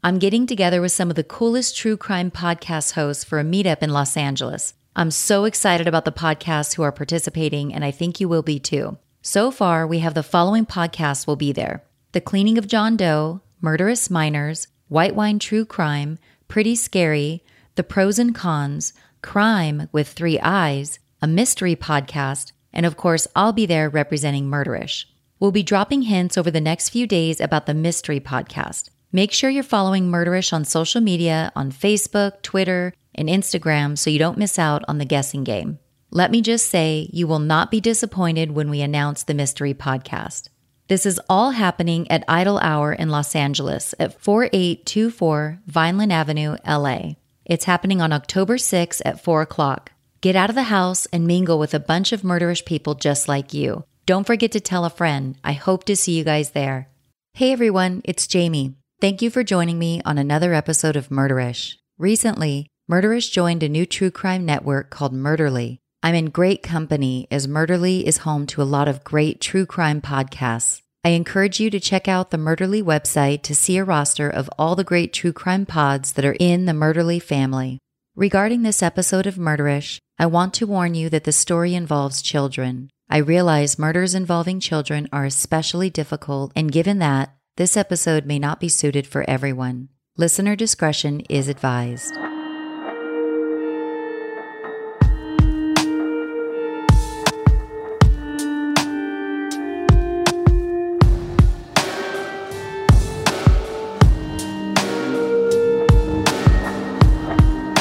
I'm getting together with some of the coolest true crime podcast hosts for a meetup in Los Angeles. I'm so excited about the podcasts who are participating, and I think you will be too. So far, we have the following podcasts will be there The Cleaning of John Doe, Murderous Minors, White Wine True Crime, Pretty Scary, The Pros and Cons, Crime with Three Eyes, a mystery podcast, and of course, I'll be there representing Murderish. We'll be dropping hints over the next few days about the mystery podcast. Make sure you're following Murderish on social media on Facebook, Twitter, and Instagram so you don't miss out on the guessing game. Let me just say, you will not be disappointed when we announce the mystery podcast. This is all happening at Idle Hour in Los Angeles at 4824 Vineland Avenue, LA. It's happening on October 6 at 4 o'clock. Get out of the house and mingle with a bunch of murderish people just like you. Don't forget to tell a friend. I hope to see you guys there. Hey everyone, it's Jamie. Thank you for joining me on another episode of Murderish. Recently, Murderish joined a new true crime network called Murderly. I'm in great company as Murderly is home to a lot of great true crime podcasts. I encourage you to check out the Murderly website to see a roster of all the great true crime pods that are in the Murderly family. Regarding this episode of Murderish, I want to warn you that the story involves children. I realize murders involving children are especially difficult, and given that, this episode may not be suited for everyone. Listener discretion is advised.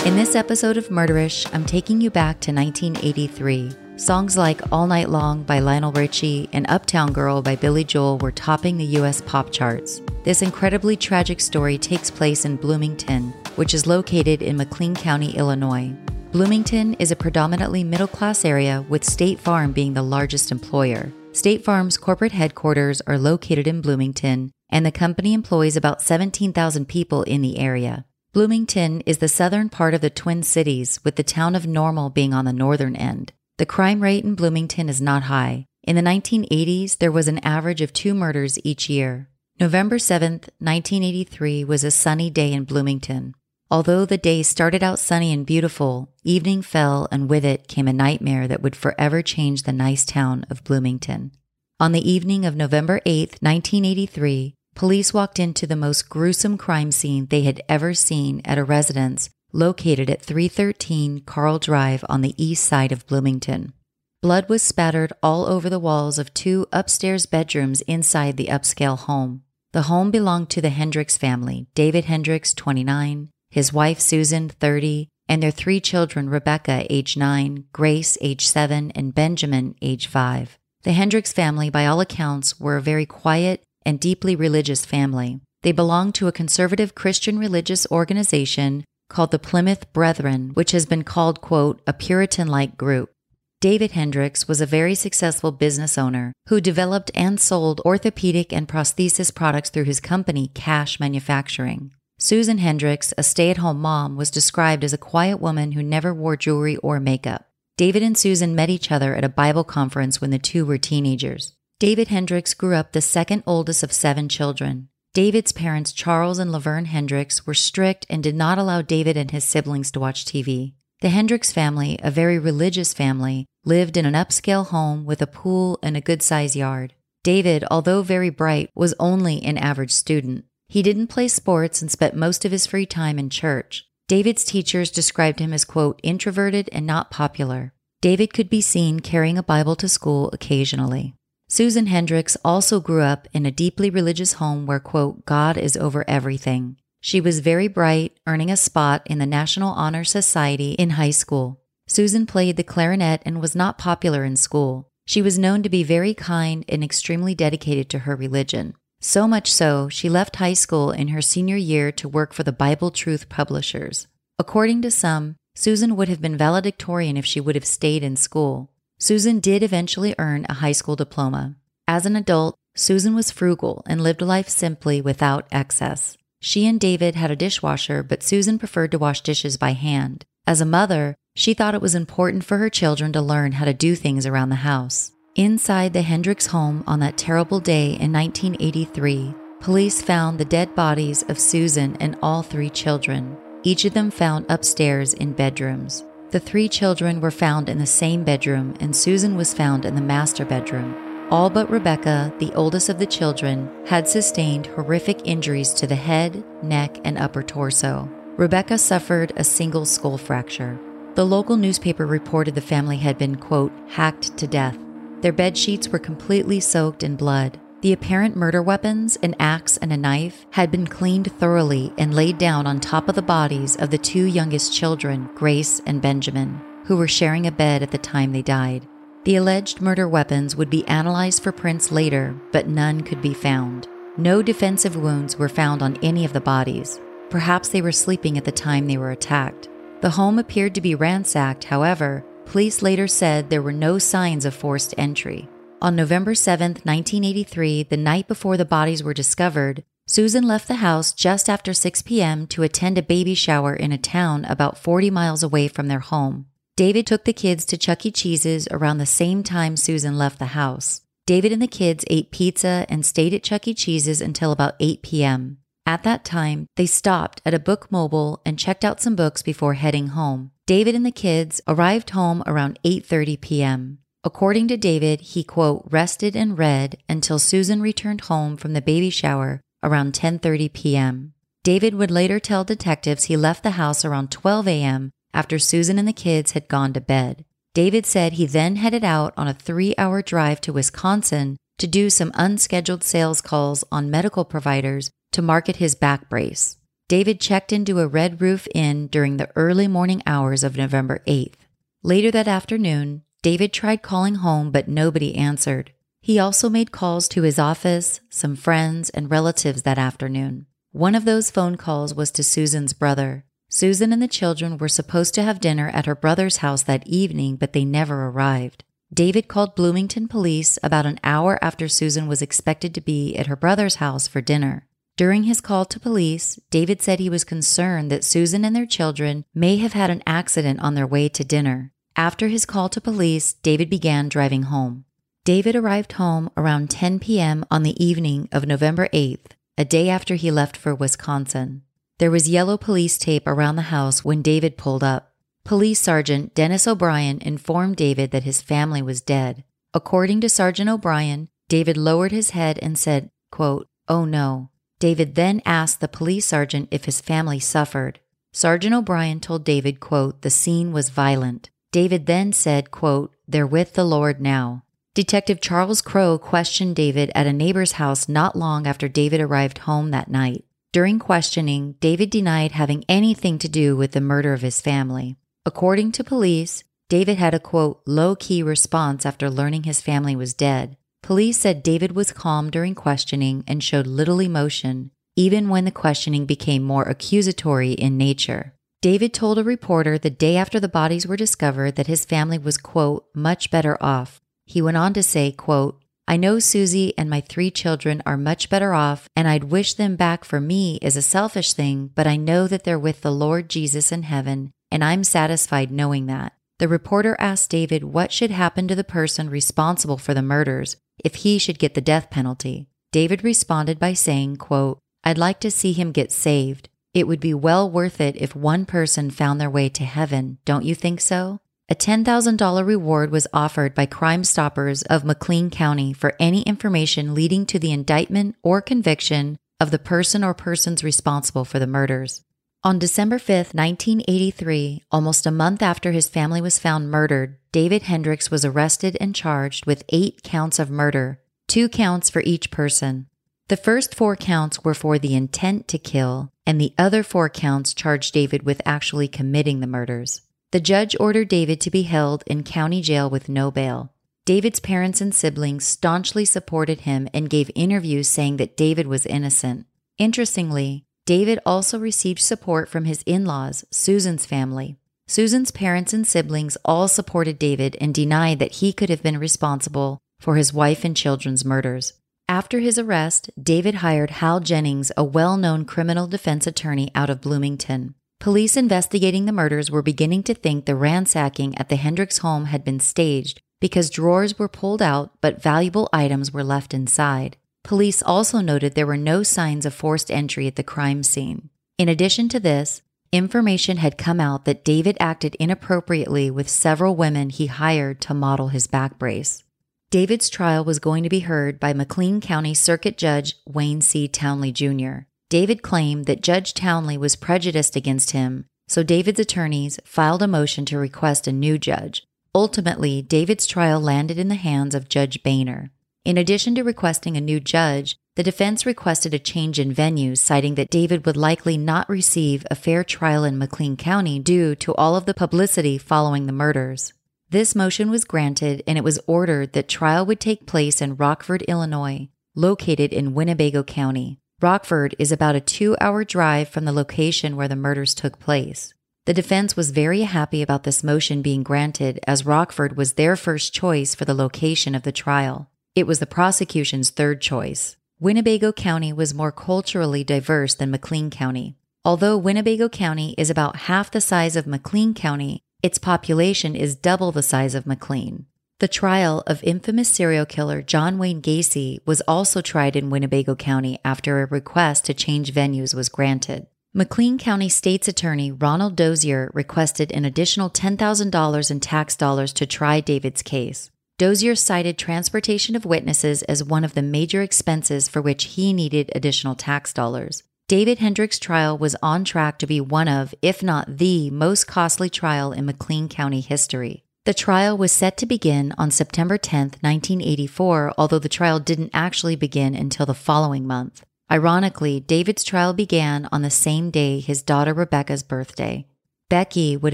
In this episode of Murderish, I'm taking you back to 1983 Songs like All Night Long by Lionel Richie and Uptown Girl by Billy Joel were topping the US pop charts. This incredibly tragic story takes place in Bloomington, which is located in McLean County, Illinois. Bloomington is a predominantly middle class area with State Farm being the largest employer. State Farm's corporate headquarters are located in Bloomington, and the company employs about 17,000 people in the area. Bloomington is the southern part of the Twin Cities, with the town of Normal being on the northern end. The crime rate in Bloomington is not high. In the 1980s, there was an average of two murders each year. November 7, 1983 was a sunny day in Bloomington. Although the day started out sunny and beautiful, evening fell and with it came a nightmare that would forever change the nice town of Bloomington. On the evening of November 8, 1983, police walked into the most gruesome crime scene they had ever seen at a residence located at 313 Carl Drive on the east side of Bloomington. Blood was spattered all over the walls of two upstairs bedrooms inside the upscale home. The home belonged to the Hendricks family David Hendricks, 29, his wife Susan, 30, and their three children Rebecca, age 9, Grace, age 7, and Benjamin, age 5. The Hendricks family, by all accounts, were a very quiet and deeply religious family. They belonged to a conservative Christian religious organization called the Plymouth Brethren, which has been called, quote, a Puritan like group. David Hendricks was a very successful business owner who developed and sold orthopedic and prosthesis products through his company, Cash Manufacturing. Susan Hendricks, a stay at home mom, was described as a quiet woman who never wore jewelry or makeup. David and Susan met each other at a Bible conference when the two were teenagers. David Hendricks grew up the second oldest of seven children. David's parents, Charles and Laverne Hendricks, were strict and did not allow David and his siblings to watch TV. The Hendricks family, a very religious family, lived in an upscale home with a pool and a good sized yard. David, although very bright, was only an average student. He didn't play sports and spent most of his free time in church. David's teachers described him as, quote, introverted and not popular. David could be seen carrying a Bible to school occasionally. Susan Hendricks also grew up in a deeply religious home where, quote, God is over everything. She was very bright, earning a spot in the National Honor Society in high school. Susan played the clarinet and was not popular in school. She was known to be very kind and extremely dedicated to her religion. So much so, she left high school in her senior year to work for the Bible Truth publishers. According to some, Susan would have been valedictorian if she would have stayed in school. Susan did eventually earn a high school diploma. As an adult, Susan was frugal and lived life simply without excess. She and David had a dishwasher, but Susan preferred to wash dishes by hand. As a mother, she thought it was important for her children to learn how to do things around the house. Inside the Hendricks home on that terrible day in 1983, police found the dead bodies of Susan and all three children, each of them found upstairs in bedrooms. The three children were found in the same bedroom, and Susan was found in the master bedroom. All but Rebecca, the oldest of the children, had sustained horrific injuries to the head, neck, and upper torso. Rebecca suffered a single skull fracture. The local newspaper reported the family had been, quote, hacked to death. Their bed sheets were completely soaked in blood. The apparent murder weapons, an axe and a knife, had been cleaned thoroughly and laid down on top of the bodies of the two youngest children, Grace and Benjamin, who were sharing a bed at the time they died. The alleged murder weapons would be analyzed for prints later, but none could be found. No defensive wounds were found on any of the bodies. Perhaps they were sleeping at the time they were attacked. The home appeared to be ransacked, however, police later said there were no signs of forced entry. On November 7, 1983, the night before the bodies were discovered, Susan left the house just after 6 p.m. to attend a baby shower in a town about 40 miles away from their home. David took the kids to Chuck E. Cheese's around the same time Susan left the house. David and the kids ate pizza and stayed at Chuck E. Cheese's until about 8 p.m. At that time, they stopped at a book mobile and checked out some books before heading home. David and the kids arrived home around 8:30 p.m. According to David, he quote rested and read until Susan returned home from the baby shower around 10:30 p.m. David would later tell detectives he left the house around 12 a.m. after Susan and the kids had gone to bed. David said he then headed out on a 3-hour drive to Wisconsin to do some unscheduled sales calls on medical providers to market his back brace. David checked into a Red Roof Inn during the early morning hours of November 8th. Later that afternoon, David tried calling home, but nobody answered. He also made calls to his office, some friends, and relatives that afternoon. One of those phone calls was to Susan's brother. Susan and the children were supposed to have dinner at her brother's house that evening, but they never arrived. David called Bloomington police about an hour after Susan was expected to be at her brother's house for dinner. During his call to police, David said he was concerned that Susan and their children may have had an accident on their way to dinner. After his call to police, David began driving home. David arrived home around 10 p.m. on the evening of November 8th, a day after he left for Wisconsin. There was yellow police tape around the house when David pulled up. Police Sergeant Dennis O'Brien informed David that his family was dead. According to Sergeant O'Brien, David lowered his head and said, quote, Oh no. David then asked the police sergeant if his family suffered. Sergeant O'Brien told David, quote, the scene was violent. David then said, quote, They're with the Lord now. Detective Charles Crow questioned David at a neighbor's house not long after David arrived home that night. During questioning, David denied having anything to do with the murder of his family. According to police, David had a quote, low key response after learning his family was dead. Police said David was calm during questioning and showed little emotion, even when the questioning became more accusatory in nature. David told a reporter the day after the bodies were discovered that his family was, quote, much better off. He went on to say, quote, I know Susie and my three children are much better off, and I'd wish them back for me is a selfish thing, but I know that they're with the Lord Jesus in heaven, and I'm satisfied knowing that. The reporter asked David what should happen to the person responsible for the murders if he should get the death penalty. David responded by saying, quote, I'd like to see him get saved. It would be well worth it if one person found their way to heaven, don't you think so? A $10,000 reward was offered by Crime Stoppers of McLean County for any information leading to the indictment or conviction of the person or persons responsible for the murders. On December 5, 1983, almost a month after his family was found murdered, David Hendricks was arrested and charged with eight counts of murder, two counts for each person. The first four counts were for the intent to kill, and the other four counts charged David with actually committing the murders. The judge ordered David to be held in county jail with no bail. David's parents and siblings staunchly supported him and gave interviews saying that David was innocent. Interestingly, David also received support from his in laws, Susan's family. Susan's parents and siblings all supported David and denied that he could have been responsible for his wife and children's murders. After his arrest, David hired Hal Jennings, a well known criminal defense attorney out of Bloomington. Police investigating the murders were beginning to think the ransacking at the Hendricks home had been staged because drawers were pulled out but valuable items were left inside. Police also noted there were no signs of forced entry at the crime scene. In addition to this, information had come out that David acted inappropriately with several women he hired to model his back brace. David's trial was going to be heard by McLean County Circuit Judge Wayne C. Townley Jr. David claimed that Judge Townley was prejudiced against him, so David's attorneys filed a motion to request a new judge. Ultimately, David's trial landed in the hands of Judge Boehner. In addition to requesting a new judge, the defense requested a change in venue, citing that David would likely not receive a fair trial in McLean County due to all of the publicity following the murders. This motion was granted, and it was ordered that trial would take place in Rockford, Illinois, located in Winnebago County. Rockford is about a two hour drive from the location where the murders took place. The defense was very happy about this motion being granted, as Rockford was their first choice for the location of the trial. It was the prosecution's third choice. Winnebago County was more culturally diverse than McLean County. Although Winnebago County is about half the size of McLean County, its population is double the size of McLean. The trial of infamous serial killer John Wayne Gacy was also tried in Winnebago County after a request to change venues was granted. McLean County State's Attorney Ronald Dozier requested an additional $10,000 in tax dollars to try David's case. Dozier cited transportation of witnesses as one of the major expenses for which he needed additional tax dollars. David Hendricks' trial was on track to be one of, if not the, most costly trial in McLean County history. The trial was set to begin on September 10, 1984, although the trial didn't actually begin until the following month. Ironically, David's trial began on the same day his daughter Rebecca's birthday. Becky would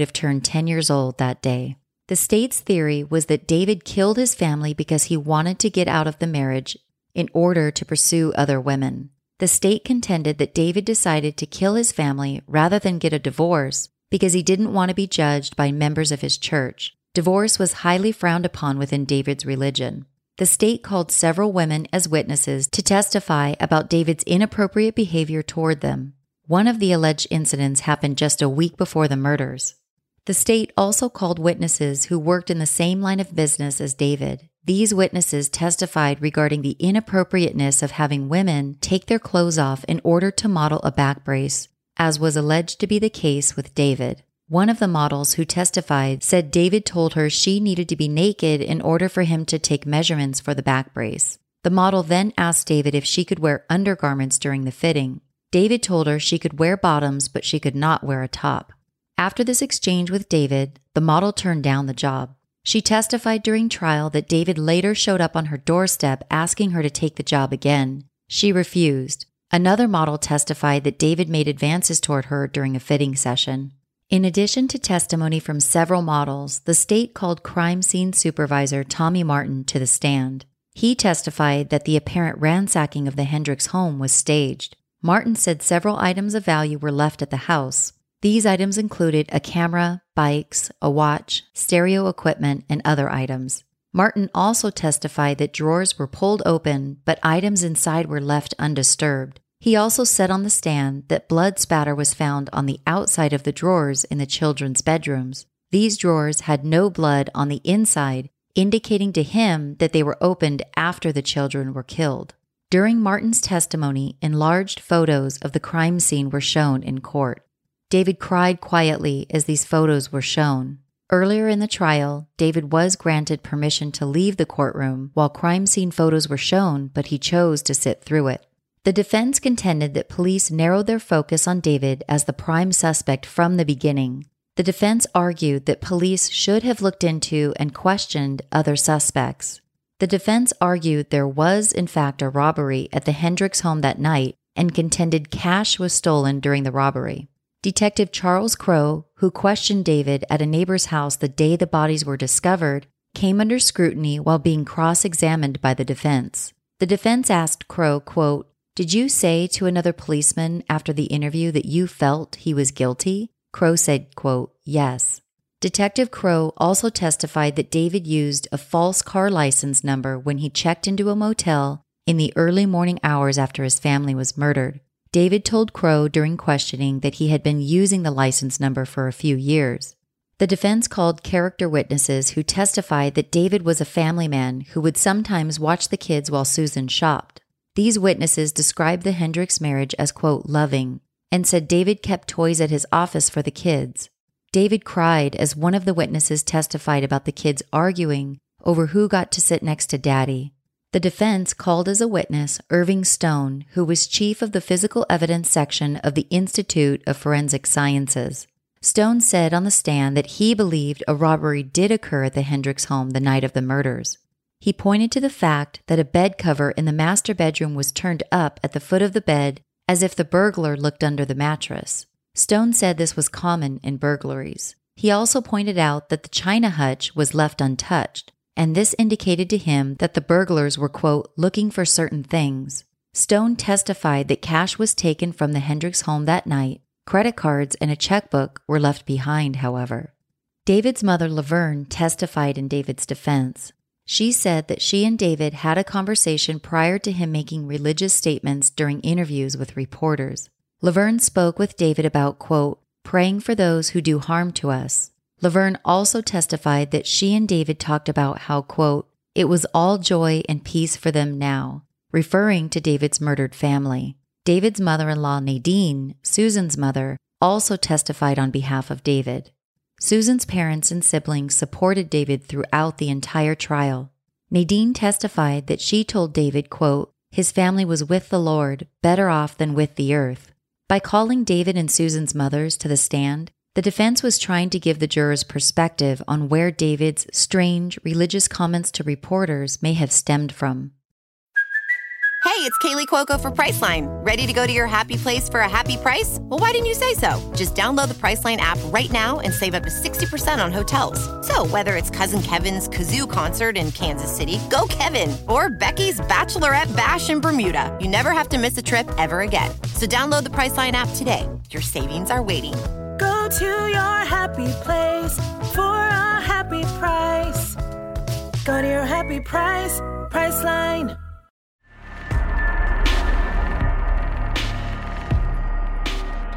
have turned 10 years old that day. The state's theory was that David killed his family because he wanted to get out of the marriage in order to pursue other women. The state contended that David decided to kill his family rather than get a divorce because he didn't want to be judged by members of his church. Divorce was highly frowned upon within David's religion. The state called several women as witnesses to testify about David's inappropriate behavior toward them. One of the alleged incidents happened just a week before the murders. The state also called witnesses who worked in the same line of business as David. These witnesses testified regarding the inappropriateness of having women take their clothes off in order to model a back brace, as was alleged to be the case with David. One of the models who testified said David told her she needed to be naked in order for him to take measurements for the back brace. The model then asked David if she could wear undergarments during the fitting. David told her she could wear bottoms, but she could not wear a top. After this exchange with David, the model turned down the job. She testified during trial that David later showed up on her doorstep asking her to take the job again. She refused. Another model testified that David made advances toward her during a fitting session. In addition to testimony from several models, the state called crime scene supervisor Tommy Martin to the stand. He testified that the apparent ransacking of the Hendricks home was staged. Martin said several items of value were left at the house. These items included a camera, bikes, a watch, stereo equipment, and other items. Martin also testified that drawers were pulled open, but items inside were left undisturbed. He also said on the stand that blood spatter was found on the outside of the drawers in the children's bedrooms. These drawers had no blood on the inside, indicating to him that they were opened after the children were killed. During Martin's testimony, enlarged photos of the crime scene were shown in court. David cried quietly as these photos were shown. Earlier in the trial, David was granted permission to leave the courtroom while crime scene photos were shown, but he chose to sit through it. The defense contended that police narrowed their focus on David as the prime suspect from the beginning. The defense argued that police should have looked into and questioned other suspects. The defense argued there was, in fact, a robbery at the Hendricks home that night and contended cash was stolen during the robbery. Detective Charles Crow, who questioned David at a neighbor's house the day the bodies were discovered, came under scrutiny while being cross examined by the defense. The defense asked Crow, quote, did you say to another policeman after the interview that you felt he was guilty? Crow said, quote, Yes. Detective Crow also testified that David used a false car license number when he checked into a motel in the early morning hours after his family was murdered. David told Crow during questioning that he had been using the license number for a few years. The defense called character witnesses who testified that David was a family man who would sometimes watch the kids while Susan shopped. These witnesses described the Hendricks marriage as, quote, loving, and said David kept toys at his office for the kids. David cried as one of the witnesses testified about the kids arguing over who got to sit next to daddy. The defense called as a witness Irving Stone, who was chief of the physical evidence section of the Institute of Forensic Sciences. Stone said on the stand that he believed a robbery did occur at the Hendricks home the night of the murders. He pointed to the fact that a bed cover in the master bedroom was turned up at the foot of the bed as if the burglar looked under the mattress. Stone said this was common in burglaries. He also pointed out that the china hutch was left untouched, and this indicated to him that the burglars were, quote, looking for certain things. Stone testified that cash was taken from the Hendricks home that night. Credit cards and a checkbook were left behind, however. David's mother, Laverne, testified in David's defense. She said that she and David had a conversation prior to him making religious statements during interviews with reporters. Laverne spoke with David about, quote, praying for those who do harm to us. Laverne also testified that she and David talked about how, quote, it was all joy and peace for them now, referring to David's murdered family. David's mother in law, Nadine, Susan's mother, also testified on behalf of David. Susan's parents and siblings supported David throughout the entire trial. Nadine testified that she told David, quote, his family was with the Lord, better off than with the earth. By calling David and Susan's mothers to the stand, the defense was trying to give the jurors perspective on where David's strange religious comments to reporters may have stemmed from. Hey, it's Kaley Cuoco for Priceline. Ready to go to your happy place for a happy price? Well, why didn't you say so? Just download the Priceline app right now and save up to 60% on hotels. So, whether it's Cousin Kevin's Kazoo concert in Kansas City, go Kevin, or Becky's Bachelorette Bash in Bermuda, you never have to miss a trip ever again. So, download the Priceline app today. Your savings are waiting. Go to your happy place for a happy price. Go to your happy price, Priceline.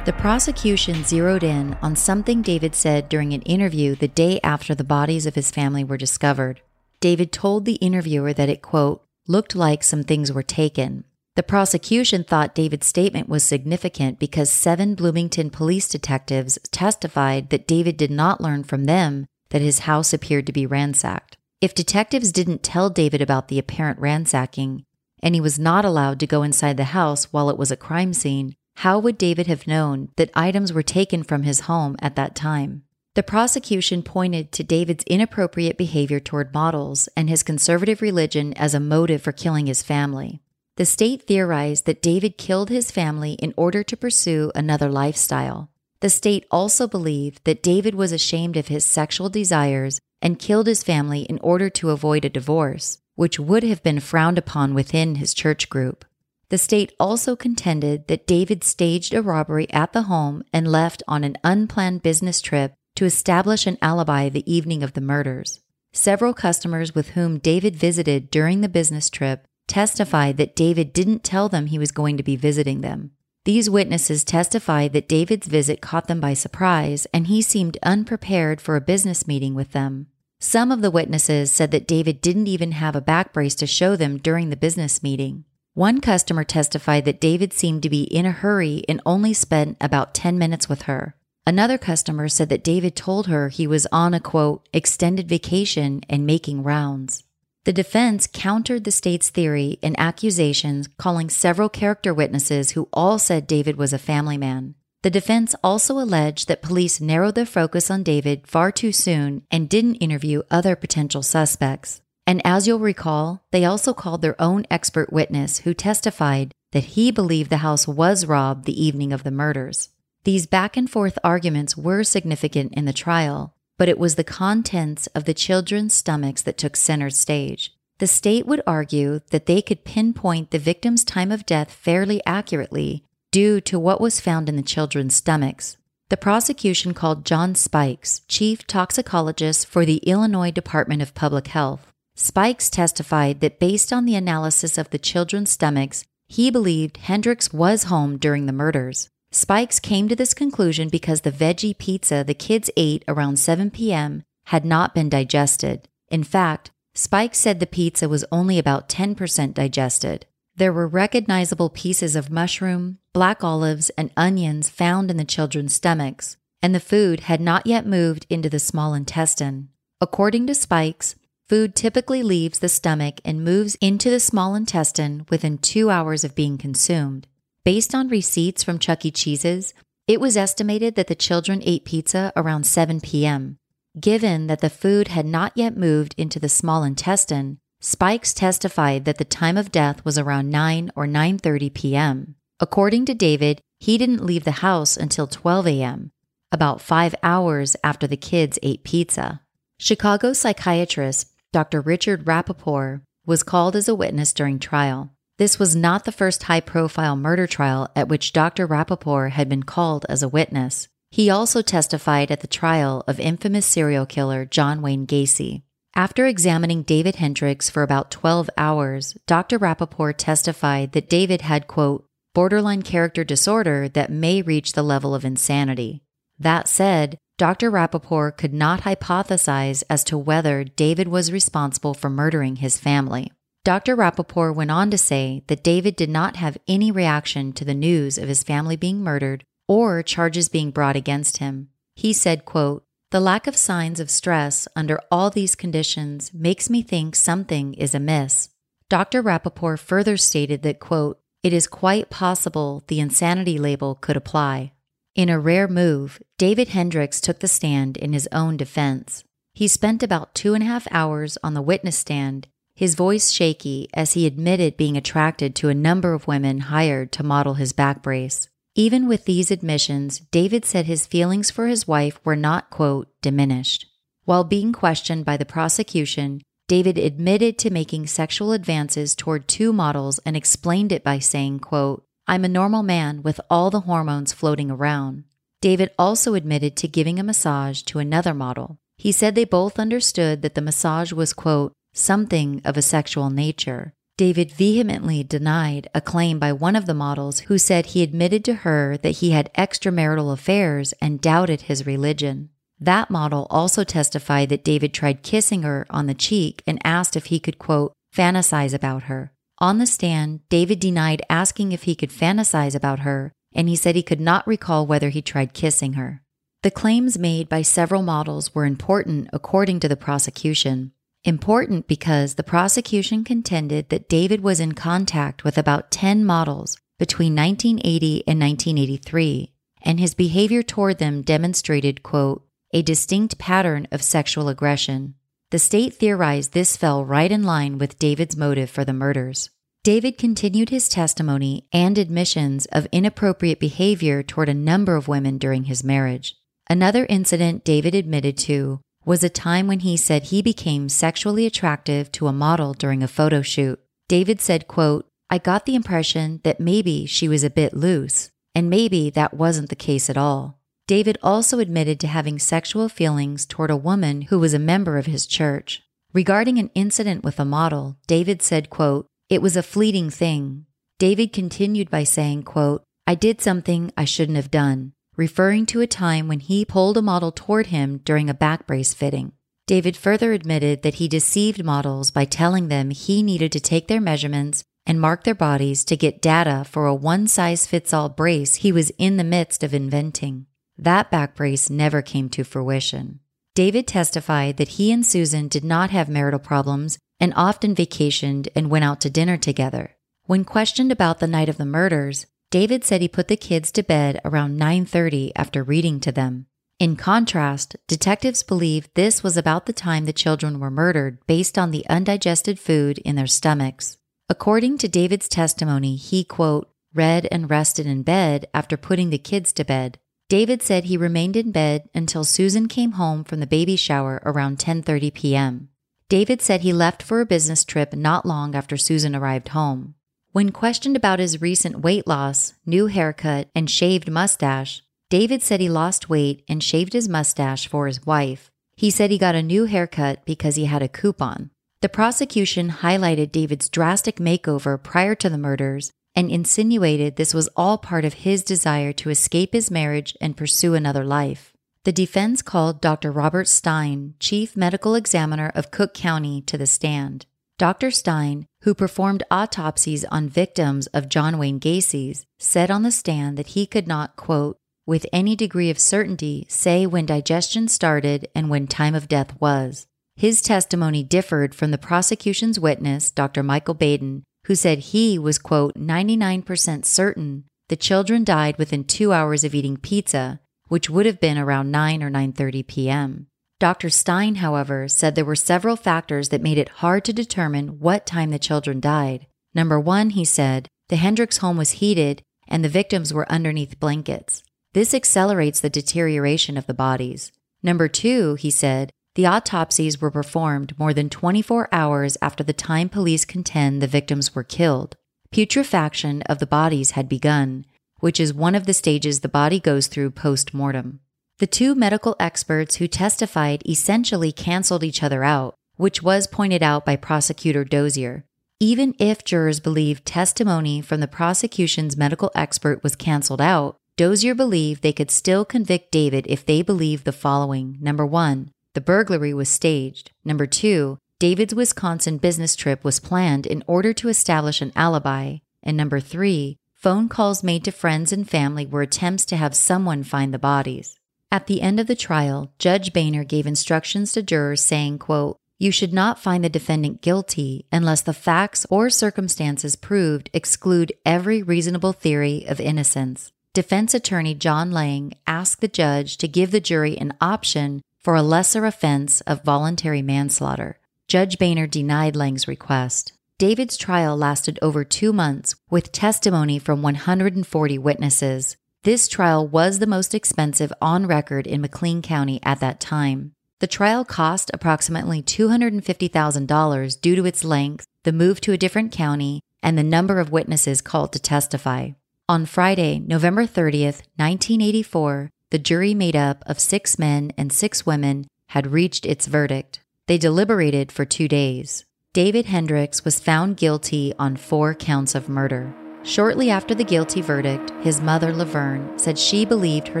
The prosecution zeroed in on something David said during an interview the day after the bodies of his family were discovered. David told the interviewer that it, quote, looked like some things were taken. The prosecution thought David's statement was significant because seven Bloomington police detectives testified that David did not learn from them that his house appeared to be ransacked. If detectives didn't tell David about the apparent ransacking, and he was not allowed to go inside the house while it was a crime scene, how would David have known that items were taken from his home at that time? The prosecution pointed to David's inappropriate behavior toward models and his conservative religion as a motive for killing his family. The state theorized that David killed his family in order to pursue another lifestyle. The state also believed that David was ashamed of his sexual desires and killed his family in order to avoid a divorce, which would have been frowned upon within his church group. The state also contended that David staged a robbery at the home and left on an unplanned business trip to establish an alibi the evening of the murders. Several customers with whom David visited during the business trip testified that David didn't tell them he was going to be visiting them. These witnesses testified that David's visit caught them by surprise and he seemed unprepared for a business meeting with them. Some of the witnesses said that David didn't even have a back brace to show them during the business meeting. One customer testified that David seemed to be in a hurry and only spent about 10 minutes with her. Another customer said that David told her he was on a quote, extended vacation and making rounds. The defense countered the state's theory and accusations, calling several character witnesses who all said David was a family man. The defense also alleged that police narrowed their focus on David far too soon and didn't interview other potential suspects. And as you'll recall, they also called their own expert witness who testified that he believed the house was robbed the evening of the murders. These back and forth arguments were significant in the trial, but it was the contents of the children's stomachs that took center stage. The state would argue that they could pinpoint the victim's time of death fairly accurately due to what was found in the children's stomachs. The prosecution called John Spikes, chief toxicologist for the Illinois Department of Public Health. Spikes testified that based on the analysis of the children's stomachs, he believed Hendricks was home during the murders. Spikes came to this conclusion because the veggie pizza the kids ate around 7 p.m. had not been digested. In fact, Spikes said the pizza was only about 10% digested. There were recognizable pieces of mushroom, black olives, and onions found in the children's stomachs, and the food had not yet moved into the small intestine. According to Spikes, food typically leaves the stomach and moves into the small intestine within two hours of being consumed. Based on receipts from Chuck E. Cheese's, it was estimated that the children ate pizza around 7 p.m. Given that the food had not yet moved into the small intestine, Spikes testified that the time of death was around 9 or 9:30 p.m. According to David, he didn't leave the house until 12 a.m., about 5 hours after the kids ate pizza. Chicago psychiatrist Dr. Richard Rappaport was called as a witness during trial. This was not the first high profile murder trial at which Dr. Rappaport had been called as a witness. He also testified at the trial of infamous serial killer John Wayne Gacy. After examining David Hendricks for about 12 hours, Dr. Rappaport testified that David had, quote, borderline character disorder that may reach the level of insanity. That said, Dr. Rappaport could not hypothesize as to whether David was responsible for murdering his family. Dr. Rappaport went on to say that David did not have any reaction to the news of his family being murdered or charges being brought against him. He said, quote, The lack of signs of stress under all these conditions makes me think something is amiss. Dr. Rappaport further stated that, quote, It is quite possible the insanity label could apply. In a rare move, David Hendricks took the stand in his own defense. He spent about two and a half hours on the witness stand his voice shaky as he admitted being attracted to a number of women hired to model his back brace. Even with these admissions, David said his feelings for his wife were not, quote, diminished. While being questioned by the prosecution, David admitted to making sexual advances toward two models and explained it by saying, quote, I'm a normal man with all the hormones floating around. David also admitted to giving a massage to another model. He said they both understood that the massage was, quote, something of a sexual nature. David vehemently denied a claim by one of the models who said he admitted to her that he had extramarital affairs and doubted his religion. That model also testified that David tried kissing her on the cheek and asked if he could, quote, fantasize about her. On the stand, David denied asking if he could fantasize about her, and he said he could not recall whether he tried kissing her. The claims made by several models were important according to the prosecution. Important because the prosecution contended that David was in contact with about 10 models between 1980 and 1983, and his behavior toward them demonstrated, quote, a distinct pattern of sexual aggression. The state theorized this fell right in line with David's motive for the murders. David continued his testimony and admissions of inappropriate behavior toward a number of women during his marriage. Another incident David admitted to was a time when he said he became sexually attractive to a model during a photo shoot. David said, quote, I got the impression that maybe she was a bit loose, and maybe that wasn't the case at all. David also admitted to having sexual feelings toward a woman who was a member of his church. Regarding an incident with a model, David said, quote, It was a fleeting thing. David continued by saying, quote, I did something I shouldn't have done, referring to a time when he pulled a model toward him during a back brace fitting. David further admitted that he deceived models by telling them he needed to take their measurements and mark their bodies to get data for a one size fits all brace he was in the midst of inventing. That back brace never came to fruition. David testified that he and Susan did not have marital problems and often vacationed and went out to dinner together. When questioned about the night of the murders, David said he put the kids to bed around 9:30 after reading to them. In contrast, detectives believe this was about the time the children were murdered based on the undigested food in their stomachs. According to David's testimony, he quote, read and rested in bed after putting the kids to bed. David said he remained in bed until Susan came home from the baby shower around 10:30 p.m. David said he left for a business trip not long after Susan arrived home. When questioned about his recent weight loss, new haircut, and shaved mustache, David said he lost weight and shaved his mustache for his wife. He said he got a new haircut because he had a coupon. The prosecution highlighted David's drastic makeover prior to the murders and insinuated this was all part of his desire to escape his marriage and pursue another life. The defense called Dr. Robert Stein, chief medical examiner of Cook County, to the stand. Dr. Stein, who performed autopsies on victims of John Wayne Gacy's, said on the stand that he could not, quote, with any degree of certainty say when digestion started and when time of death was. His testimony differed from the prosecution's witness, Dr. Michael Baden, who said he was, quote, 99% certain the children died within two hours of eating pizza, which would have been around 9 or 9.30 p.m. Dr. Stein, however, said there were several factors that made it hard to determine what time the children died. Number one, he said, the Hendricks home was heated and the victims were underneath blankets. This accelerates the deterioration of the bodies. Number two, he said, the autopsies were performed more than 24 hours after the time police contend the victims were killed. Putrefaction of the bodies had begun, which is one of the stages the body goes through post mortem. The two medical experts who testified essentially canceled each other out, which was pointed out by prosecutor Dozier. Even if jurors believed testimony from the prosecution's medical expert was canceled out, Dozier believed they could still convict David if they believed the following. Number one, the burglary was staged. Number two, David's Wisconsin business trip was planned in order to establish an alibi. And number three, phone calls made to friends and family were attempts to have someone find the bodies. At the end of the trial, Judge Boehner gave instructions to jurors saying, quote, you should not find the defendant guilty unless the facts or circumstances proved exclude every reasonable theory of innocence. Defense attorney John Lang asked the judge to give the jury an option for a lesser offense of voluntary manslaughter. Judge Boehner denied Lang's request. David's trial lasted over two months with testimony from 140 witnesses. This trial was the most expensive on record in McLean County at that time. The trial cost approximately $250,000 due to its length, the move to a different county, and the number of witnesses called to testify. On Friday, November 30th, 1984, the jury, made up of six men and six women, had reached its verdict. They deliberated for two days. David Hendricks was found guilty on four counts of murder. Shortly after the guilty verdict, his mother, Laverne, said she believed her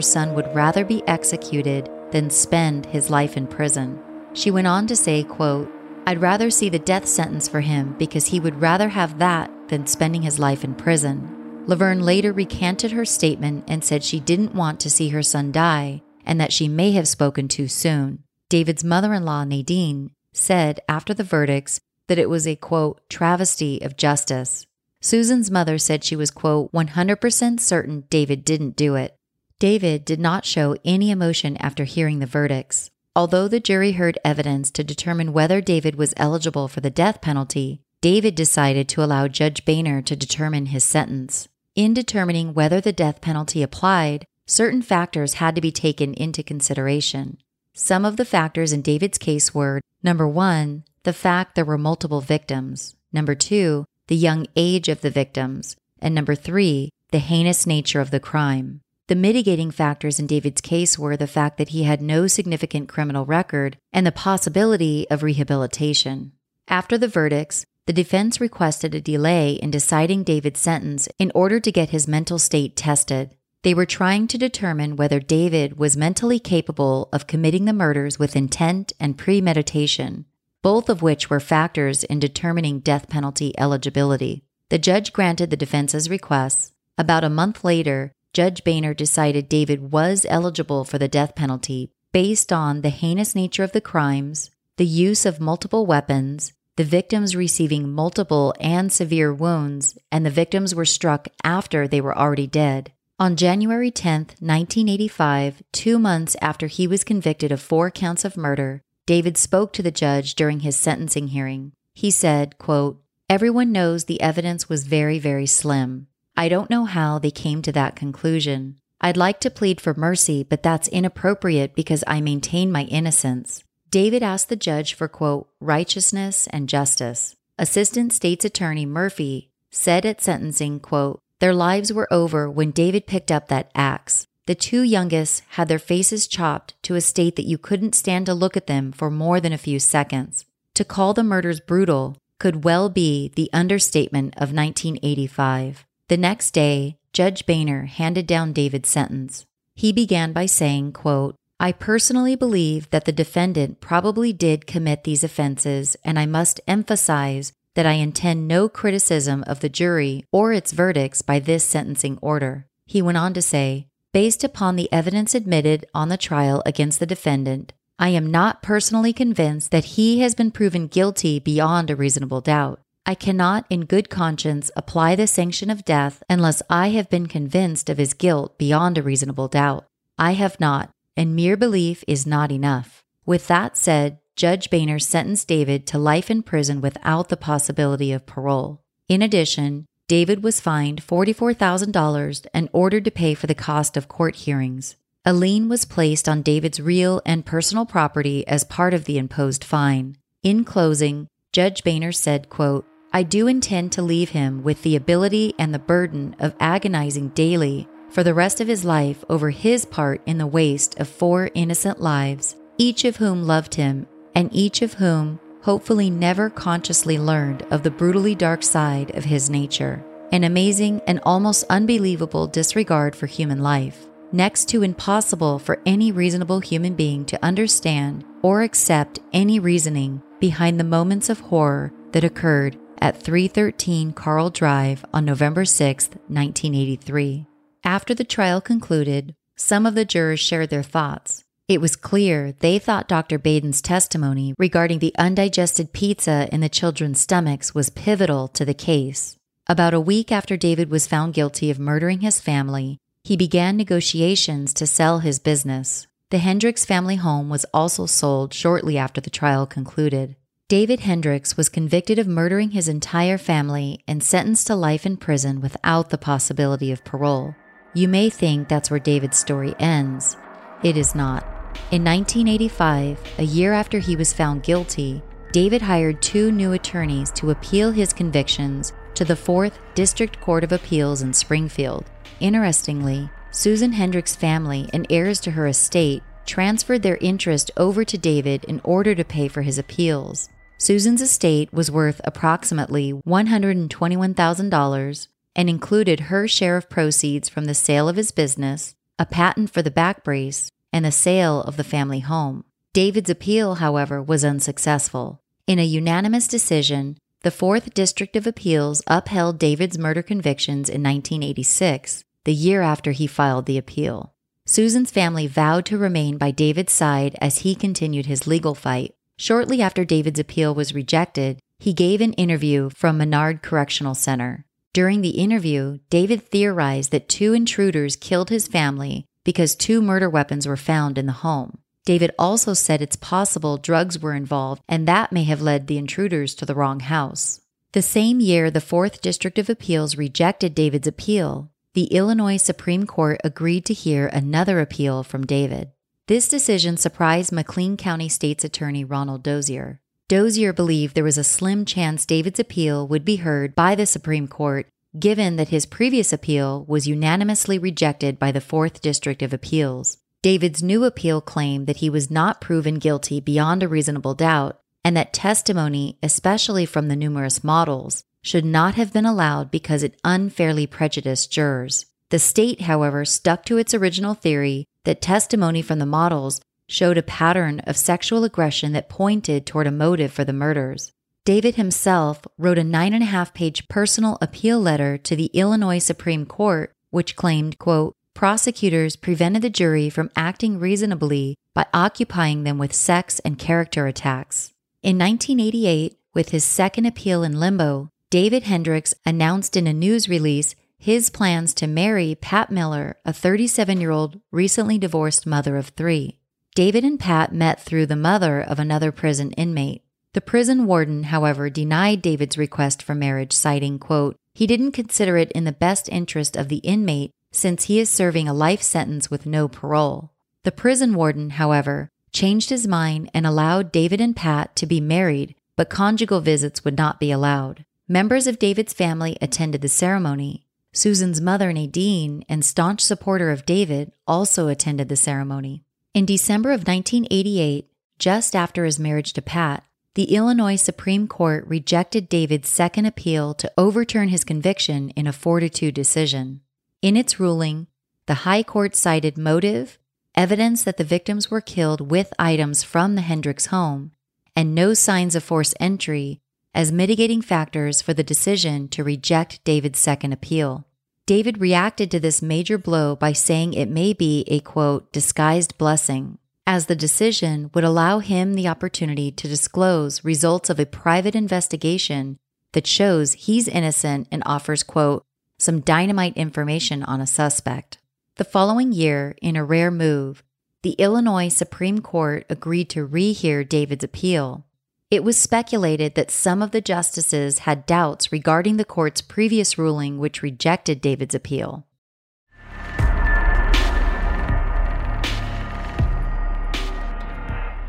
son would rather be executed than spend his life in prison. She went on to say, quote, I'd rather see the death sentence for him because he would rather have that than spending his life in prison. Laverne later recanted her statement and said she didn't want to see her son die and that she may have spoken too soon. David's mother in law, Nadine, said after the verdicts that it was a quote, travesty of justice. Susan's mother said she was, quote, 100% certain David didn't do it. David did not show any emotion after hearing the verdicts. Although the jury heard evidence to determine whether David was eligible for the death penalty, David decided to allow Judge Boehner to determine his sentence. In determining whether the death penalty applied, certain factors had to be taken into consideration. Some of the factors in David's case were number one, the fact there were multiple victims, number two, the young age of the victims, and number three, the heinous nature of the crime. The mitigating factors in David's case were the fact that he had no significant criminal record and the possibility of rehabilitation. After the verdicts, the defense requested a delay in deciding David's sentence in order to get his mental state tested. They were trying to determine whether David was mentally capable of committing the murders with intent and premeditation, both of which were factors in determining death penalty eligibility. The judge granted the defense's requests. About a month later, Judge Boehner decided David was eligible for the death penalty based on the heinous nature of the crimes, the use of multiple weapons, the victims receiving multiple and severe wounds, and the victims were struck after they were already dead. On January 10, 1985, two months after he was convicted of four counts of murder, David spoke to the judge during his sentencing hearing. He said, quote, Everyone knows the evidence was very, very slim. I don't know how they came to that conclusion. I'd like to plead for mercy, but that's inappropriate because I maintain my innocence. David asked the judge for, quote, righteousness and justice. Assistant State's Attorney Murphy said at sentencing, quote, their lives were over when David picked up that axe. The two youngest had their faces chopped to a state that you couldn't stand to look at them for more than a few seconds. To call the murders brutal could well be the understatement of 1985. The next day, Judge Boehner handed down David's sentence. He began by saying, quote, I personally believe that the defendant probably did commit these offenses, and I must emphasize that I intend no criticism of the jury or its verdicts by this sentencing order. He went on to say, Based upon the evidence admitted on the trial against the defendant, I am not personally convinced that he has been proven guilty beyond a reasonable doubt. I cannot, in good conscience, apply the sanction of death unless I have been convinced of his guilt beyond a reasonable doubt. I have not, and mere belief is not enough. With that said, Judge Boehner sentenced David to life in prison without the possibility of parole. In addition, David was fined $44,000 and ordered to pay for the cost of court hearings. A lien was placed on David's real and personal property as part of the imposed fine. In closing, Judge Boehner said, quote, I do intend to leave him with the ability and the burden of agonizing daily for the rest of his life over his part in the waste of four innocent lives, each of whom loved him, and each of whom hopefully never consciously learned of the brutally dark side of his nature. An amazing and almost unbelievable disregard for human life, next to impossible for any reasonable human being to understand or accept any reasoning behind the moments of horror that occurred at 313 Carl Drive on November 6, 1983. After the trial concluded, some of the jurors shared their thoughts. It was clear they thought Dr. Baden's testimony regarding the undigested pizza in the children's stomachs was pivotal to the case. About a week after David was found guilty of murdering his family, he began negotiations to sell his business. The Hendricks family home was also sold shortly after the trial concluded. David Hendricks was convicted of murdering his entire family and sentenced to life in prison without the possibility of parole. You may think that's where David's story ends. It is not. In 1985, a year after he was found guilty, David hired two new attorneys to appeal his convictions to the 4th District Court of Appeals in Springfield. Interestingly, Susan Hendricks' family and heirs to her estate transferred their interest over to David in order to pay for his appeals. Susan's estate was worth approximately $121,000 and included her share of proceeds from the sale of his business, a patent for the back brace, and the sale of the family home. David's appeal, however, was unsuccessful. In a unanimous decision, the Fourth District of Appeals upheld David's murder convictions in 1986, the year after he filed the appeal. Susan's family vowed to remain by David's side as he continued his legal fight. Shortly after David's appeal was rejected, he gave an interview from Menard Correctional Center. During the interview, David theorized that two intruders killed his family because two murder weapons were found in the home. David also said it's possible drugs were involved, and that may have led the intruders to the wrong house. The same year, the 4th District of Appeals rejected David's appeal. The Illinois Supreme Court agreed to hear another appeal from David. This decision surprised McLean County State's Attorney Ronald Dozier. Dozier believed there was a slim chance David's appeal would be heard by the Supreme Court, given that his previous appeal was unanimously rejected by the 4th District of Appeals. David's new appeal claimed that he was not proven guilty beyond a reasonable doubt and that testimony, especially from the numerous models, should not have been allowed because it unfairly prejudiced jurors. The state, however, stuck to its original theory that testimony from the models showed a pattern of sexual aggression that pointed toward a motive for the murders. David himself wrote a nine and a half page personal appeal letter to the Illinois Supreme Court, which claimed, quote, prosecutors prevented the jury from acting reasonably by occupying them with sex and character attacks. In 1988, with his second appeal in limbo, David Hendricks announced in a news release his plans to marry Pat Miller, a 37 year old recently divorced mother of three. David and Pat met through the mother of another prison inmate. The prison warden, however, denied David's request for marriage, citing, quote, he didn't consider it in the best interest of the inmate since he is serving a life sentence with no parole. The prison warden, however, changed his mind and allowed David and Pat to be married, but conjugal visits would not be allowed. Members of David's family attended the ceremony. Susan's mother, Nadine, and staunch supporter of David, also attended the ceremony. In December of 1988, just after his marriage to Pat, the Illinois Supreme Court rejected David's second appeal to overturn his conviction in a 4 2 decision. In its ruling, the High Court cited motive, evidence that the victims were killed with items from the Hendricks home, and no signs of forced entry as mitigating factors for the decision to reject David's second appeal. David reacted to this major blow by saying it may be a quote, disguised blessing, as the decision would allow him the opportunity to disclose results of a private investigation that shows he's innocent and offers, quote, some dynamite information on a suspect. The following year, in a rare move, the Illinois Supreme Court agreed to rehear David's appeal. It was speculated that some of the justices had doubts regarding the court's previous ruling, which rejected David's appeal.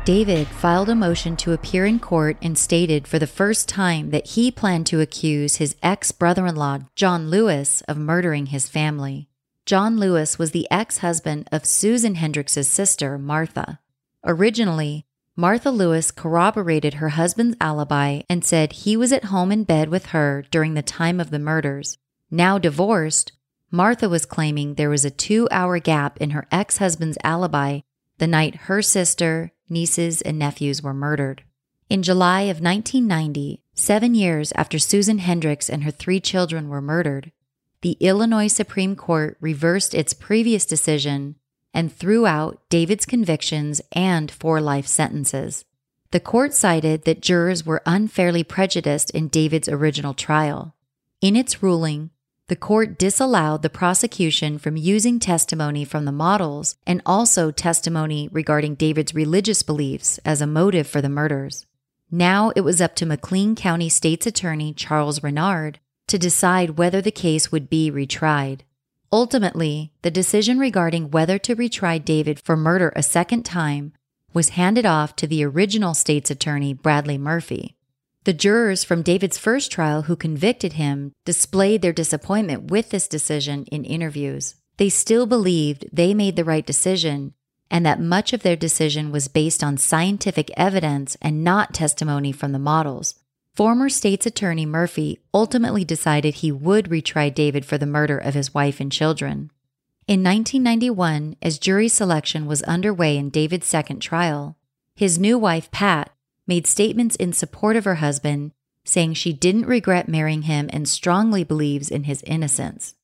David filed a motion to appear in court and stated for the first time that he planned to accuse his ex brother in law, John Lewis, of murdering his family. John Lewis was the ex husband of Susan Hendricks' sister, Martha. Originally, Martha Lewis corroborated her husband's alibi and said he was at home in bed with her during the time of the murders. Now divorced, Martha was claiming there was a two hour gap in her ex husband's alibi the night her sister, nieces, and nephews were murdered. In July of 1990, seven years after Susan Hendricks and her three children were murdered, the Illinois Supreme Court reversed its previous decision and threw out David's convictions and four life sentences. The court cited that jurors were unfairly prejudiced in David's original trial. In its ruling, the court disallowed the prosecution from using testimony from the models and also testimony regarding David's religious beliefs as a motive for the murders. Now it was up to McLean County State's Attorney Charles Reynard to decide whether the case would be retried. Ultimately, the decision regarding whether to retry David for murder a second time was handed off to the original state's attorney, Bradley Murphy. The jurors from David's first trial who convicted him displayed their disappointment with this decision in interviews. They still believed they made the right decision and that much of their decision was based on scientific evidence and not testimony from the models. Former state's attorney Murphy ultimately decided he would retry David for the murder of his wife and children. In 1991, as jury selection was underway in David's second trial, his new wife, Pat, made statements in support of her husband, saying she didn't regret marrying him and strongly believes in his innocence.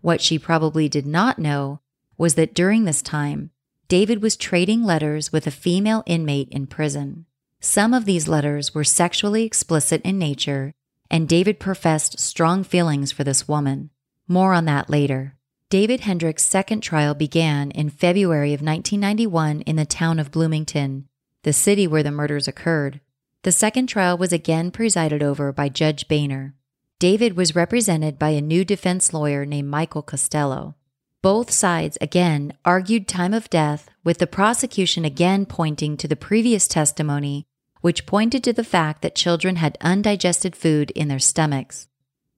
What she probably did not know was that during this time, David was trading letters with a female inmate in prison. Some of these letters were sexually explicit in nature, and David professed strong feelings for this woman. More on that later. David Hendricks' second trial began in February of 1991 in the town of Bloomington, the city where the murders occurred. The second trial was again presided over by Judge Boehner. David was represented by a new defense lawyer named Michael Costello. Both sides again argued time of death, with the prosecution again pointing to the previous testimony, which pointed to the fact that children had undigested food in their stomachs.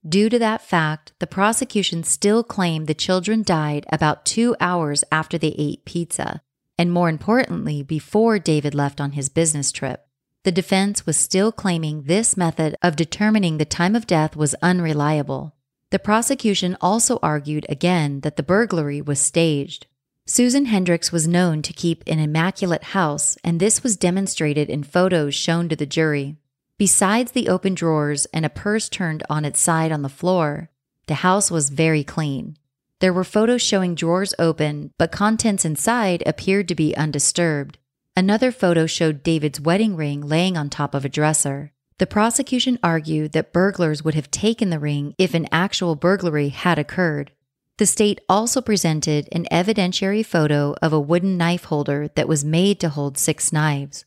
Due to that fact, the prosecution still claimed the children died about two hours after they ate pizza, and more importantly, before David left on his business trip. The defense was still claiming this method of determining the time of death was unreliable. The prosecution also argued again that the burglary was staged. Susan Hendricks was known to keep an immaculate house, and this was demonstrated in photos shown to the jury. Besides the open drawers and a purse turned on its side on the floor, the house was very clean. There were photos showing drawers open, but contents inside appeared to be undisturbed. Another photo showed David's wedding ring laying on top of a dresser. The prosecution argued that burglars would have taken the ring if an actual burglary had occurred. The state also presented an evidentiary photo of a wooden knife holder that was made to hold six knives.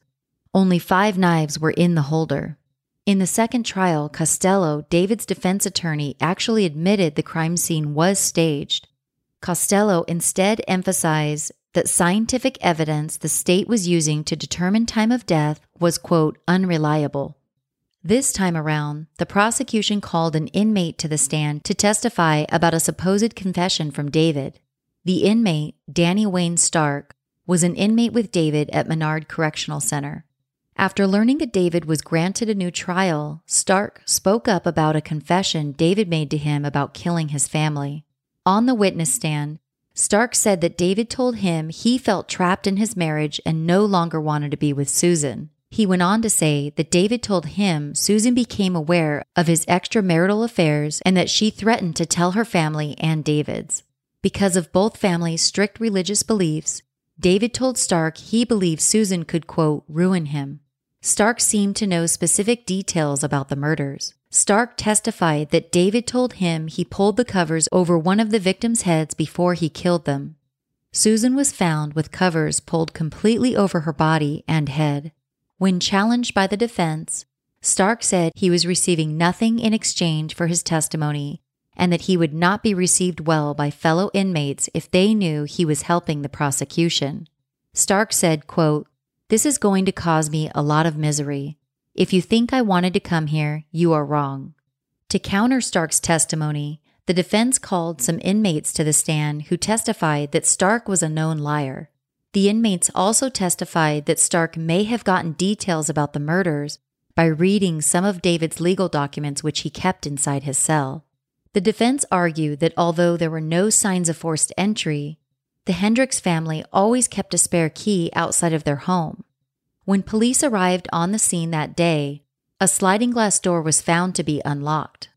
Only five knives were in the holder. In the second trial, Costello, David's defense attorney, actually admitted the crime scene was staged. Costello instead emphasized that scientific evidence the state was using to determine time of death was, quote, unreliable. This time around, the prosecution called an inmate to the stand to testify about a supposed confession from David. The inmate, Danny Wayne Stark, was an inmate with David at Menard Correctional Center. After learning that David was granted a new trial, Stark spoke up about a confession David made to him about killing his family. On the witness stand, Stark said that David told him he felt trapped in his marriage and no longer wanted to be with Susan. He went on to say that David told him Susan became aware of his extramarital affairs and that she threatened to tell her family and David's. Because of both families' strict religious beliefs, David told Stark he believed Susan could, quote, ruin him. Stark seemed to know specific details about the murders. Stark testified that David told him he pulled the covers over one of the victims' heads before he killed them. Susan was found with covers pulled completely over her body and head. When challenged by the defense, Stark said he was receiving nothing in exchange for his testimony and that he would not be received well by fellow inmates if they knew he was helping the prosecution. Stark said, quote, this is going to cause me a lot of misery. If you think I wanted to come here, you are wrong. To counter Stark's testimony, the defense called some inmates to the stand who testified that Stark was a known liar. The inmates also testified that Stark may have gotten details about the murders by reading some of David's legal documents which he kept inside his cell. The defense argued that although there were no signs of forced entry, the Hendricks family always kept a spare key outside of their home. When police arrived on the scene that day, a sliding glass door was found to be unlocked.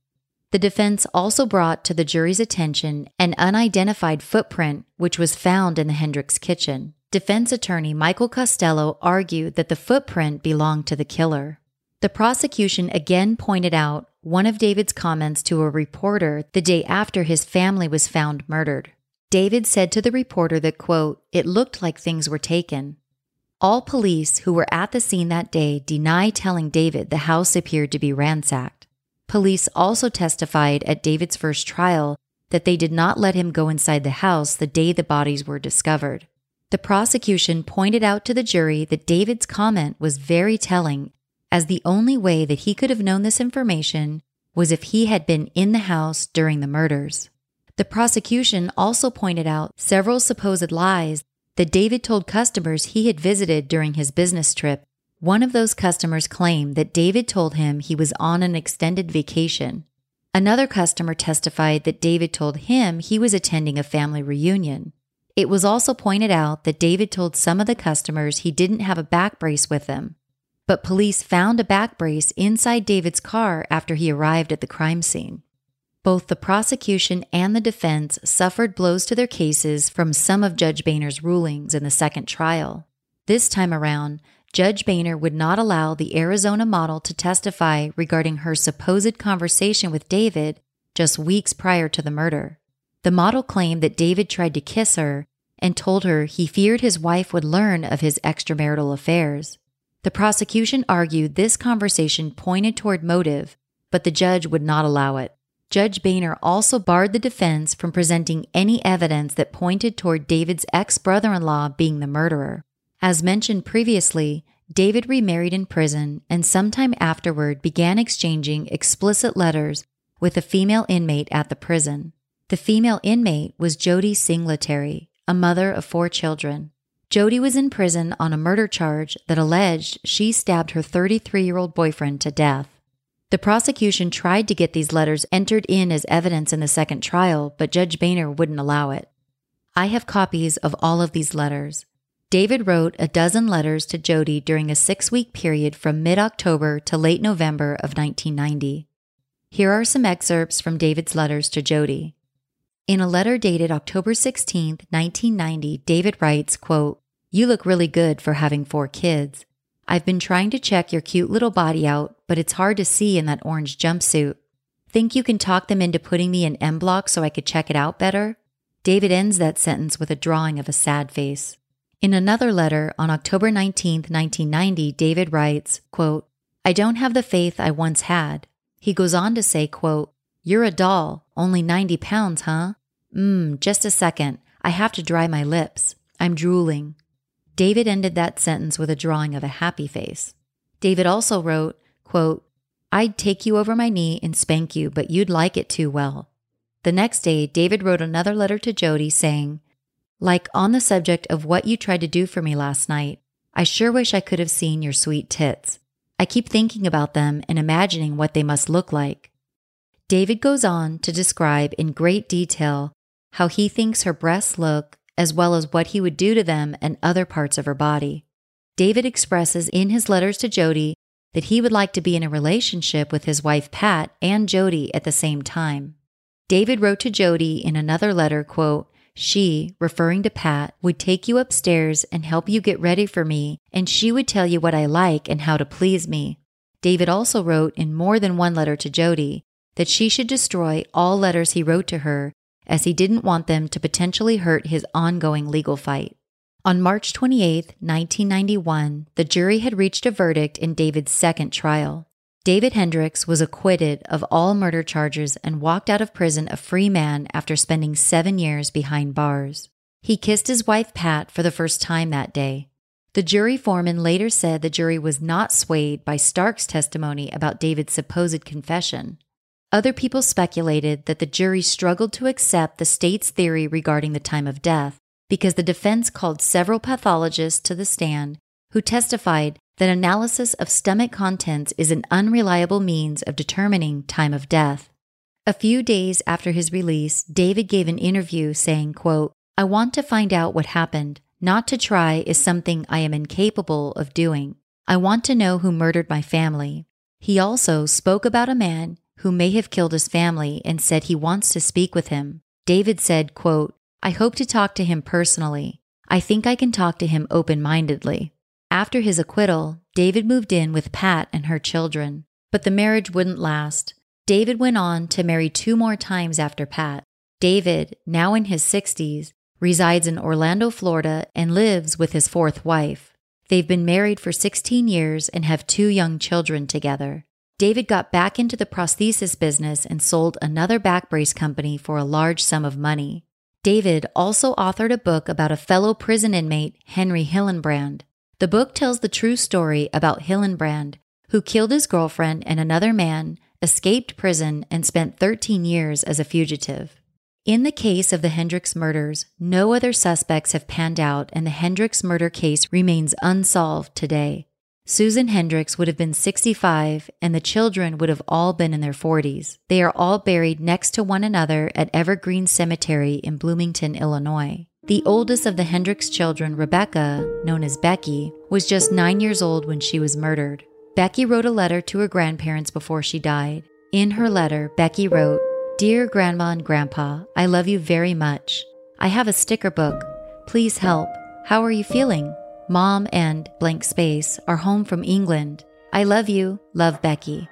The defense also brought to the jury's attention an unidentified footprint which was found in the Hendricks kitchen. Defense attorney Michael Costello argued that the footprint belonged to the killer. The prosecution again pointed out one of David's comments to a reporter the day after his family was found murdered. David said to the reporter that, quote, it looked like things were taken. All police who were at the scene that day deny telling David the house appeared to be ransacked. Police also testified at David's first trial that they did not let him go inside the house the day the bodies were discovered. The prosecution pointed out to the jury that David's comment was very telling, as the only way that he could have known this information was if he had been in the house during the murders. The prosecution also pointed out several supposed lies that David told customers he had visited during his business trip. One of those customers claimed that David told him he was on an extended vacation. Another customer testified that David told him he was attending a family reunion. It was also pointed out that David told some of the customers he didn't have a back brace with him. But police found a back brace inside David's car after he arrived at the crime scene. Both the prosecution and the defense suffered blows to their cases from some of Judge Boehner's rulings in the second trial. This time around, Judge Boehner would not allow the Arizona model to testify regarding her supposed conversation with David just weeks prior to the murder. The model claimed that David tried to kiss her and told her he feared his wife would learn of his extramarital affairs. The prosecution argued this conversation pointed toward motive, but the judge would not allow it. Judge Boehner also barred the defense from presenting any evidence that pointed toward David's ex brother in law being the murderer. As mentioned previously, David remarried in prison and sometime afterward began exchanging explicit letters with a female inmate at the prison. The female inmate was Jody Singletary, a mother of four children. Jody was in prison on a murder charge that alleged she stabbed her 33 year old boyfriend to death. The prosecution tried to get these letters entered in as evidence in the second trial, but Judge Boehner wouldn't allow it. I have copies of all of these letters. David wrote a dozen letters to Jody during a six week period from mid October to late November of 1990. Here are some excerpts from David's letters to Jody. In a letter dated October 16, 1990, David writes, quote, You look really good for having four kids. I've been trying to check your cute little body out, but it's hard to see in that orange jumpsuit. Think you can talk them into putting me in M Block so I could check it out better? David ends that sentence with a drawing of a sad face. In another letter on October 19, 1990, David writes, quote, I don't have the faith I once had. He goes on to say, quote, You're a doll, only 90 pounds, huh? Mmm, just a second. I have to dry my lips. I'm drooling. David ended that sentence with a drawing of a happy face. David also wrote, quote, I'd take you over my knee and spank you, but you'd like it too well. The next day, David wrote another letter to Jody saying, Like on the subject of what you tried to do for me last night, I sure wish I could have seen your sweet tits. I keep thinking about them and imagining what they must look like. David goes on to describe in great detail how he thinks her breasts look as well as what he would do to them and other parts of her body. David expresses in his letters to Jody that he would like to be in a relationship with his wife Pat and Jody at the same time. David wrote to Jody in another letter, quote, she, referring to Pat, would take you upstairs and help you get ready for me, and she would tell you what I like and how to please me. David also wrote in more than one letter to Jody that she should destroy all letters he wrote to her as he didn't want them to potentially hurt his ongoing legal fight. On March 28, 1991, the jury had reached a verdict in David's second trial. David Hendricks was acquitted of all murder charges and walked out of prison a free man after spending seven years behind bars. He kissed his wife Pat for the first time that day. The jury foreman later said the jury was not swayed by Stark's testimony about David's supposed confession. Other people speculated that the jury struggled to accept the state's theory regarding the time of death because the defense called several pathologists to the stand who testified that analysis of stomach contents is an unreliable means of determining time of death. A few days after his release, David gave an interview saying, quote, I want to find out what happened. Not to try is something I am incapable of doing. I want to know who murdered my family. He also spoke about a man who may have killed his family and said he wants to speak with him. David said, quote, I hope to talk to him personally. I think I can talk to him open mindedly. After his acquittal, David moved in with Pat and her children, but the marriage wouldn't last. David went on to marry two more times after Pat. David, now in his 60s, resides in Orlando, Florida, and lives with his fourth wife. They've been married for 16 years and have two young children together. David got back into the prosthesis business and sold another back brace company for a large sum of money. David also authored a book about a fellow prison inmate, Henry Hillenbrand. The book tells the true story about Hillenbrand, who killed his girlfriend and another man, escaped prison, and spent 13 years as a fugitive. In the case of the Hendricks murders, no other suspects have panned out, and the Hendricks murder case remains unsolved today. Susan Hendricks would have been 65 and the children would have all been in their 40s. They are all buried next to one another at Evergreen Cemetery in Bloomington, Illinois. The oldest of the Hendricks children, Rebecca, known as Becky, was just nine years old when she was murdered. Becky wrote a letter to her grandparents before she died. In her letter, Becky wrote, Dear Grandma and Grandpa, I love you very much. I have a sticker book. Please help. How are you feeling? Mom and blank space are home from England. I love you. Love Becky.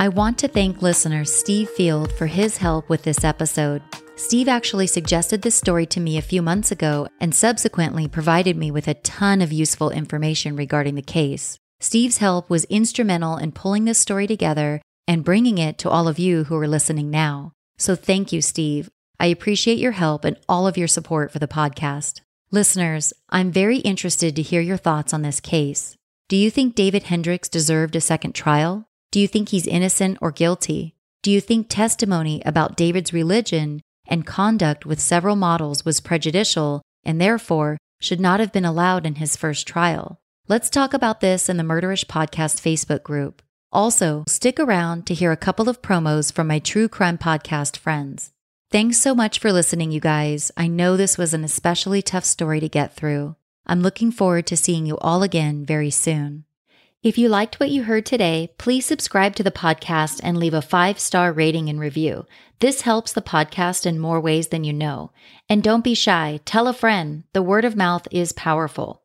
I want to thank listener Steve Field for his help with this episode. Steve actually suggested this story to me a few months ago and subsequently provided me with a ton of useful information regarding the case. Steve's help was instrumental in pulling this story together and bringing it to all of you who are listening now. So thank you, Steve. I appreciate your help and all of your support for the podcast. Listeners, I'm very interested to hear your thoughts on this case. Do you think David Hendricks deserved a second trial? Do you think he's innocent or guilty? Do you think testimony about David's religion and conduct with several models was prejudicial and therefore should not have been allowed in his first trial? Let's talk about this in the Murderish Podcast Facebook group. Also, stick around to hear a couple of promos from my true crime podcast friends. Thanks so much for listening, you guys. I know this was an especially tough story to get through. I'm looking forward to seeing you all again very soon. If you liked what you heard today, please subscribe to the podcast and leave a five star rating and review. This helps the podcast in more ways than you know. And don't be shy, tell a friend. The word of mouth is powerful.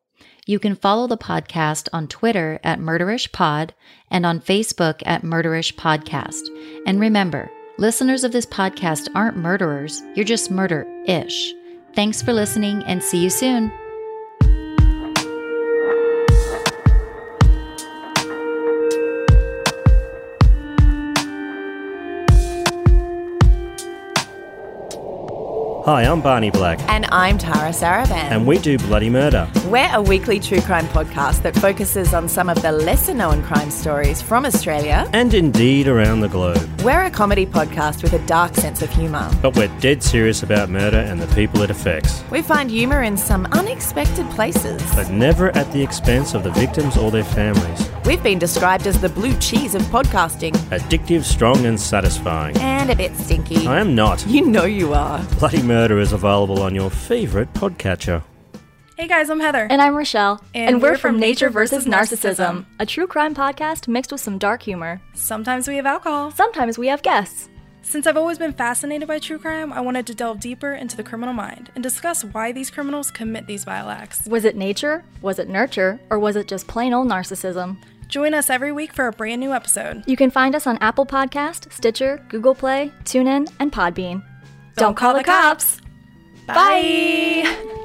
You can follow the podcast on Twitter at Murderish Pod and on Facebook at Murderish Podcast. And remember, listeners of this podcast aren't murderers, you're just murder ish. Thanks for listening and see you soon. Hi, I'm Barney Black, And I'm Tara Saravan. and we do Bloody Murder. We're a weekly true crime podcast that focuses on some of the lesser known crime stories from Australia. And indeed around the globe. We're a comedy podcast with a dark sense of humour. But we're dead serious about murder and the people it affects. We find humour in some unexpected places. But never at the expense of the victims or their families. We've been described as the blue cheese of podcasting. Addictive, strong, and satisfying. And a bit stinky. I am not. You know you are. Bloody Murder is available on your favourite podcatcher. Hey guys, I'm Heather. And I'm Rochelle. And we're from Nature versus Narcissism, a true crime podcast mixed with some dark humor. Sometimes we have alcohol. Sometimes we have guests. Since I've always been fascinated by true crime, I wanted to delve deeper into the criminal mind and discuss why these criminals commit these vile acts. Was it nature? Was it nurture? Or was it just plain old narcissism? Join us every week for a brand new episode. You can find us on Apple Podcast, Stitcher, Google Play, TuneIn, and Podbean. Don't, call, the cops. Bye.